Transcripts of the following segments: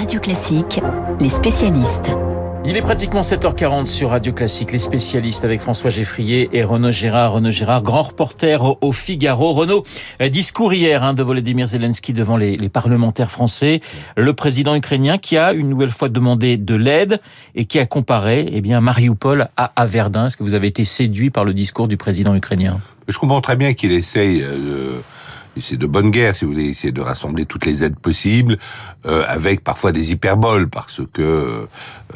Radio Classique, les spécialistes. Il est pratiquement 7h40 sur Radio Classique, les spécialistes avec François Geffrier et Renaud Gérard. Renaud Gérard, grand reporter au Figaro. Renaud, euh, discours hier hein, de Volodymyr Zelensky devant les, les, parlementaires français. Le président ukrainien qui a une nouvelle fois demandé de l'aide et qui a comparé eh bien, Mariupol à, à Verdun. Est-ce que vous avez été séduit par le discours du président ukrainien? Je comprends très bien qu'il essaye... Euh c'est de bonne guerre, si vous voulez, essayer de rassembler toutes les aides possibles, euh, avec parfois des hyperboles, parce que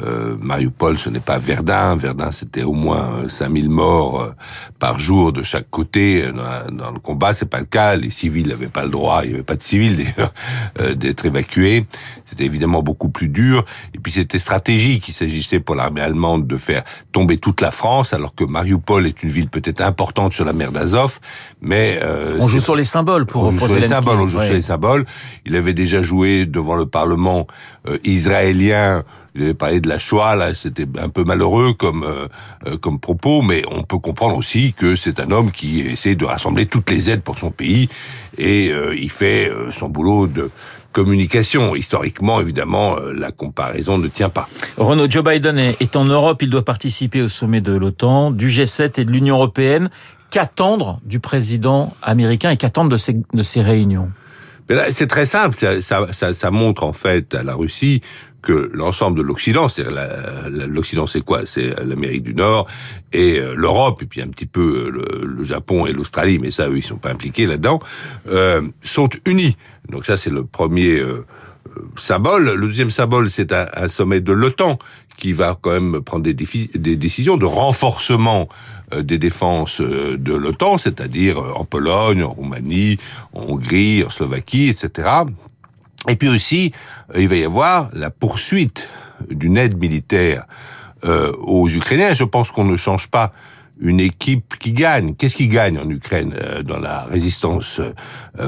euh, Mariupol, ce n'est pas Verdun. Verdun, c'était au moins 5000 morts euh, par jour de chaque côté euh, dans, dans le combat. C'est pas le cas. Les civils n'avaient pas le droit, il n'y avait pas de civils d'ailleurs, euh, d'être évacués. C'était évidemment beaucoup plus dur. Et puis c'était stratégique. Il s'agissait pour l'armée allemande de faire tomber toute la France, alors que Mariupol est une ville peut-être importante sur la mer d'Azov, mais... on joue sur les symboles pour, ouais. sur les symboles. Il avait déjà joué devant le Parlement euh, israélien. Il avait parlé de la Shoah, là, c'était un peu malheureux comme euh, comme propos, mais on peut comprendre aussi que c'est un homme qui essaie de rassembler toutes les aides pour son pays et euh, il fait son boulot de communication. Historiquement, évidemment, la comparaison ne tient pas. Renaud, Joe Biden est en Europe, il doit participer au sommet de l'OTAN, du G7 et de l'Union européenne qu'attendre du président américain et qu'attendre de ces, réunions? C'est très simple, ça, montre en fait à la Russie que l'ensemble de l'Occident, c'est-à-dire l'Occident c'est quoi? C'est l'Amérique du Nord et l'Europe, et puis un petit peu le, le Japon et l'Australie, mais ça, eux, ils sont pas impliqués là-dedans, euh, sont unis. Donc ça, c'est le premier... Euh, symbole. Le deuxième symbole, c'est un, sommet de l'OTAN qui va quand même prendre des, décisions de renforcement euh, des défenses euh, de l'OTAN, c'est-à-dire euh, en Pologne, en Roumanie, en Hongrie, en Slovaquie, etc. Et puis aussi, il va y avoir la poursuite d'une aide militaire aux Ukrainiens. Je pense qu'on ne change pas une équipe qui gagne. Qu'est-ce qui gagne en Ukraine dans la résistance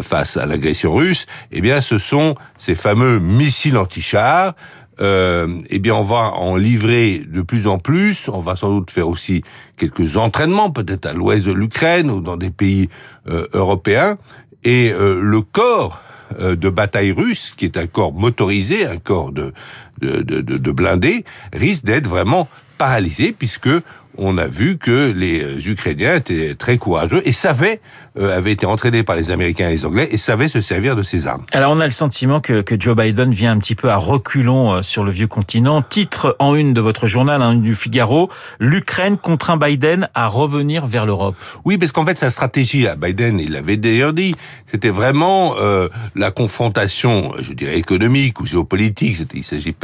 face à l'agression russe? Eh bien, ce sont ces fameux missiles anti-chars. Euh, eh bien, on va en livrer de plus en plus. On va sans doute faire aussi quelques entraînements, peut-être à l'ouest de l'Ukraine ou dans des pays euh, européens. Et euh, le corps de bataille russe, qui est un corps motorisé, un corps de, de, de, de blindés, risque d'être vraiment paralysé puisque on a vu que les Ukrainiens étaient très courageux et savaient, euh, avaient été entraînés par les Américains et les Anglais et savaient se servir de ces armes. Alors on a le sentiment que, que Joe Biden vient un petit peu à reculons euh, sur le vieux continent. Titre en une de votre journal, hein, du Figaro, l'Ukraine contraint Biden à revenir vers l'Europe. Oui, parce qu'en fait sa stratégie à Biden, il l'avait d'ailleurs dit, c'était vraiment euh, la confrontation, je dirais économique ou géopolitique. Il s'agit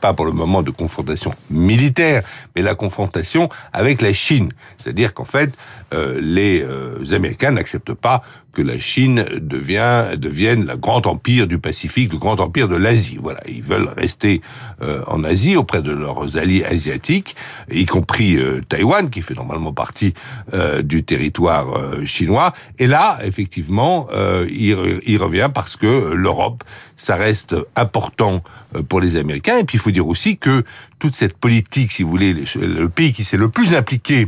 pas pour le moment de confrontation militaire, mais la confrontation avec la Chine. C'est-à-dire qu'en fait, euh, les euh, Américains n'acceptent pas que la Chine devient, devienne le grand empire du Pacifique, le grand empire de l'Asie. Voilà, ils veulent rester euh, en Asie auprès de leurs alliés asiatiques, y compris euh, Taïwan, qui fait normalement partie euh, du territoire chinois. Et là, effectivement, il, il, revient parce que l'Europe, ça reste important pour les Américains. Et puis, il faut dire aussi que toute cette politique, si vous voulez, le pays qui s'est le plus impliqué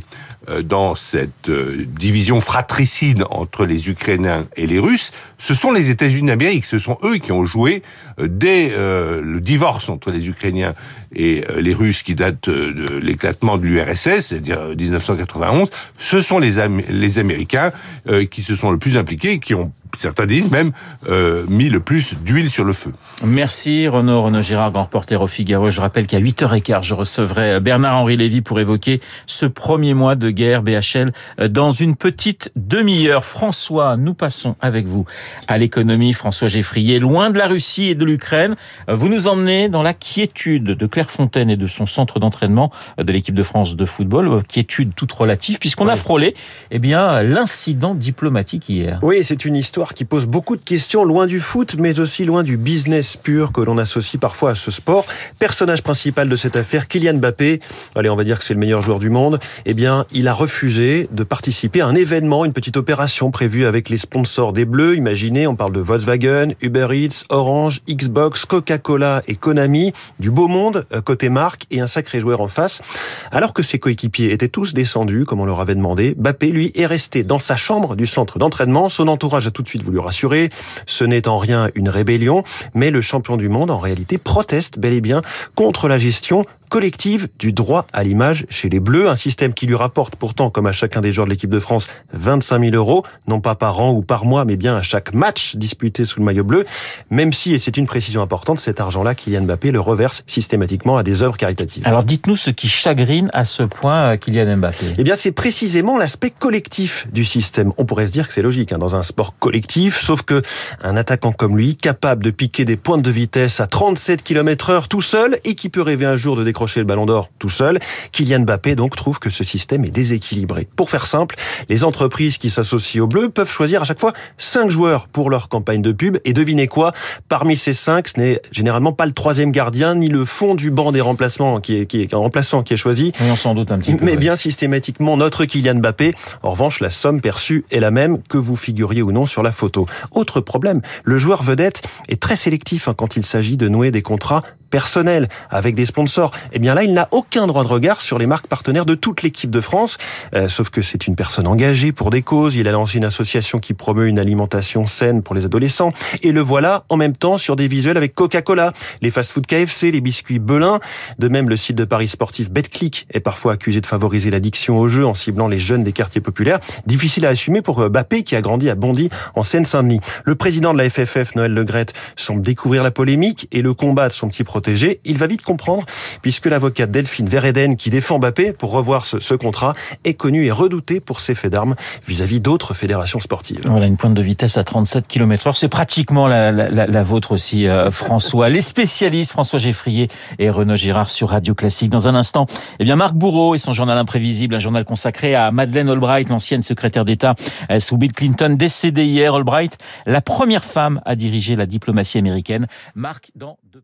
dans cette division fratricide entre les Ukrainiens et les Russes, ce sont les États-Unis d'Amérique. Ce sont eux qui ont joué dès euh, le divorce entre les Ukrainiens et euh, les Russes qui date de l'éclatement de l'URSS, c'est-à-dire 1991. Ce sont les, Am les Américains euh, qui se sont le plus impliqués, qui ont certains disent même euh, mis le plus d'huile sur le feu. Merci Renaud, Renaud Girard, grand reporter au Figaro. Je rappelle qu'à 8h15, je recevrai Bernard-Henri Lévy pour évoquer ce premier mois de guerre BHL dans une petite demi-heure. François, nous passons avec vous à l'économie. François Geffrier, loin de la Russie et de l'Ukraine, vous nous emmenez dans la quiétude de Clairefontaine et de son centre d'entraînement de l'équipe de France de football. Quiétude toute relative puisqu'on oui. a frôlé eh bien, l'incident diplomatique hier. Oui, c'est une histoire qui pose beaucoup de questions, loin du foot, mais aussi loin du business pur que l'on associe parfois à ce sport. Personnage principal de cette affaire, Kylian Mbappé, allez, on va dire que c'est le meilleur joueur du monde, eh bien, il a refusé de participer à un événement, une petite opération prévue avec les sponsors des Bleus. Imaginez, on parle de Volkswagen, Uber Eats, Orange, Xbox, Coca-Cola et Konami, du beau monde euh, côté marque et un sacré joueur en face. Alors que ses coéquipiers étaient tous descendus, comme on leur avait demandé, Mbappé, lui, est resté dans sa chambre du centre d'entraînement. Son entourage a tout de suite suite voulu rassurer. Ce n'est en rien une rébellion, mais le champion du monde, en réalité, proteste bel et bien contre la gestion collective du droit à l'image chez les Bleus, un système qui lui rapporte pourtant, comme à chacun des joueurs de l'équipe de France, 25 000 euros, non pas par an ou par mois, mais bien à chaque match disputé sous le maillot bleu, même si, et c'est une précision importante, cet argent-là, Kylian Mbappé le reverse systématiquement à des œuvres caritatives. Alors dites-nous ce qui chagrine à ce point euh, Kylian Mbappé. Eh bien, c'est précisément l'aspect collectif du système. On pourrait se dire que c'est logique hein, dans un sport collectif, sauf que un attaquant comme lui, capable de piquer des pointes de vitesse à 37 km heure tout seul et qui peut rêver un jour de décrocher le ballon d'or tout seul. Kylian Mbappé donc trouve que ce système est déséquilibré. Pour faire simple, les entreprises qui s'associent au bleu peuvent choisir à chaque fois cinq joueurs pour leur campagne de pub. Et devinez quoi? Parmi ces cinq, ce n'est généralement pas le troisième gardien ni le fond du banc des remplacements qui est, qui est un remplaçant qui est choisi. Oui, on s'en doute un petit peu. Mais ouais. bien systématiquement notre Kylian Mbappé. En revanche, la somme perçue est la même que vous figuriez ou non sur la photo. Autre problème, le joueur vedette est très sélectif hein, quand il s'agit de nouer des contrats personnels avec des sponsors. Eh bien là, il n'a aucun droit de regard sur les marques partenaires de toute l'équipe de France. Euh, sauf que c'est une personne engagée pour des causes. Il a lancé une association qui promeut une alimentation saine pour les adolescents. Et le voilà en même temps sur des visuels avec Coca-Cola, les fast-food KFC, les biscuits Belin. De même, le site de paris sportif BetClick est parfois accusé de favoriser l'addiction au jeu en ciblant les jeunes des quartiers populaires. Difficile à assumer pour euh, Bappé qui a grandi à Bondy en Seine-Saint-Denis. Le président de la FFF, Noël Legrette, semble découvrir la polémique et le combat de son petit protégé. Il va vite comprendre puisque l'avocate Delphine Vereden qui défend Bappé pour revoir ce, ce contrat est connue et redoutée pour ses faits d'armes vis-à-vis d'autres fédérations sportives. Voilà une pointe de vitesse à 37 km heure. C'est pratiquement la, la, la, la vôtre aussi, euh, François. Les spécialistes, François Geffrier et Renaud Girard sur Radio Classique. Dans un instant, eh bien, Marc Bourreau et son journal imprévisible, un journal consacré à Madeleine Albright, l'ancienne secrétaire d'État euh, sous Bill Clinton, décédée hier. Albright, la première femme à diriger la diplomatie américaine. Marc, dans deux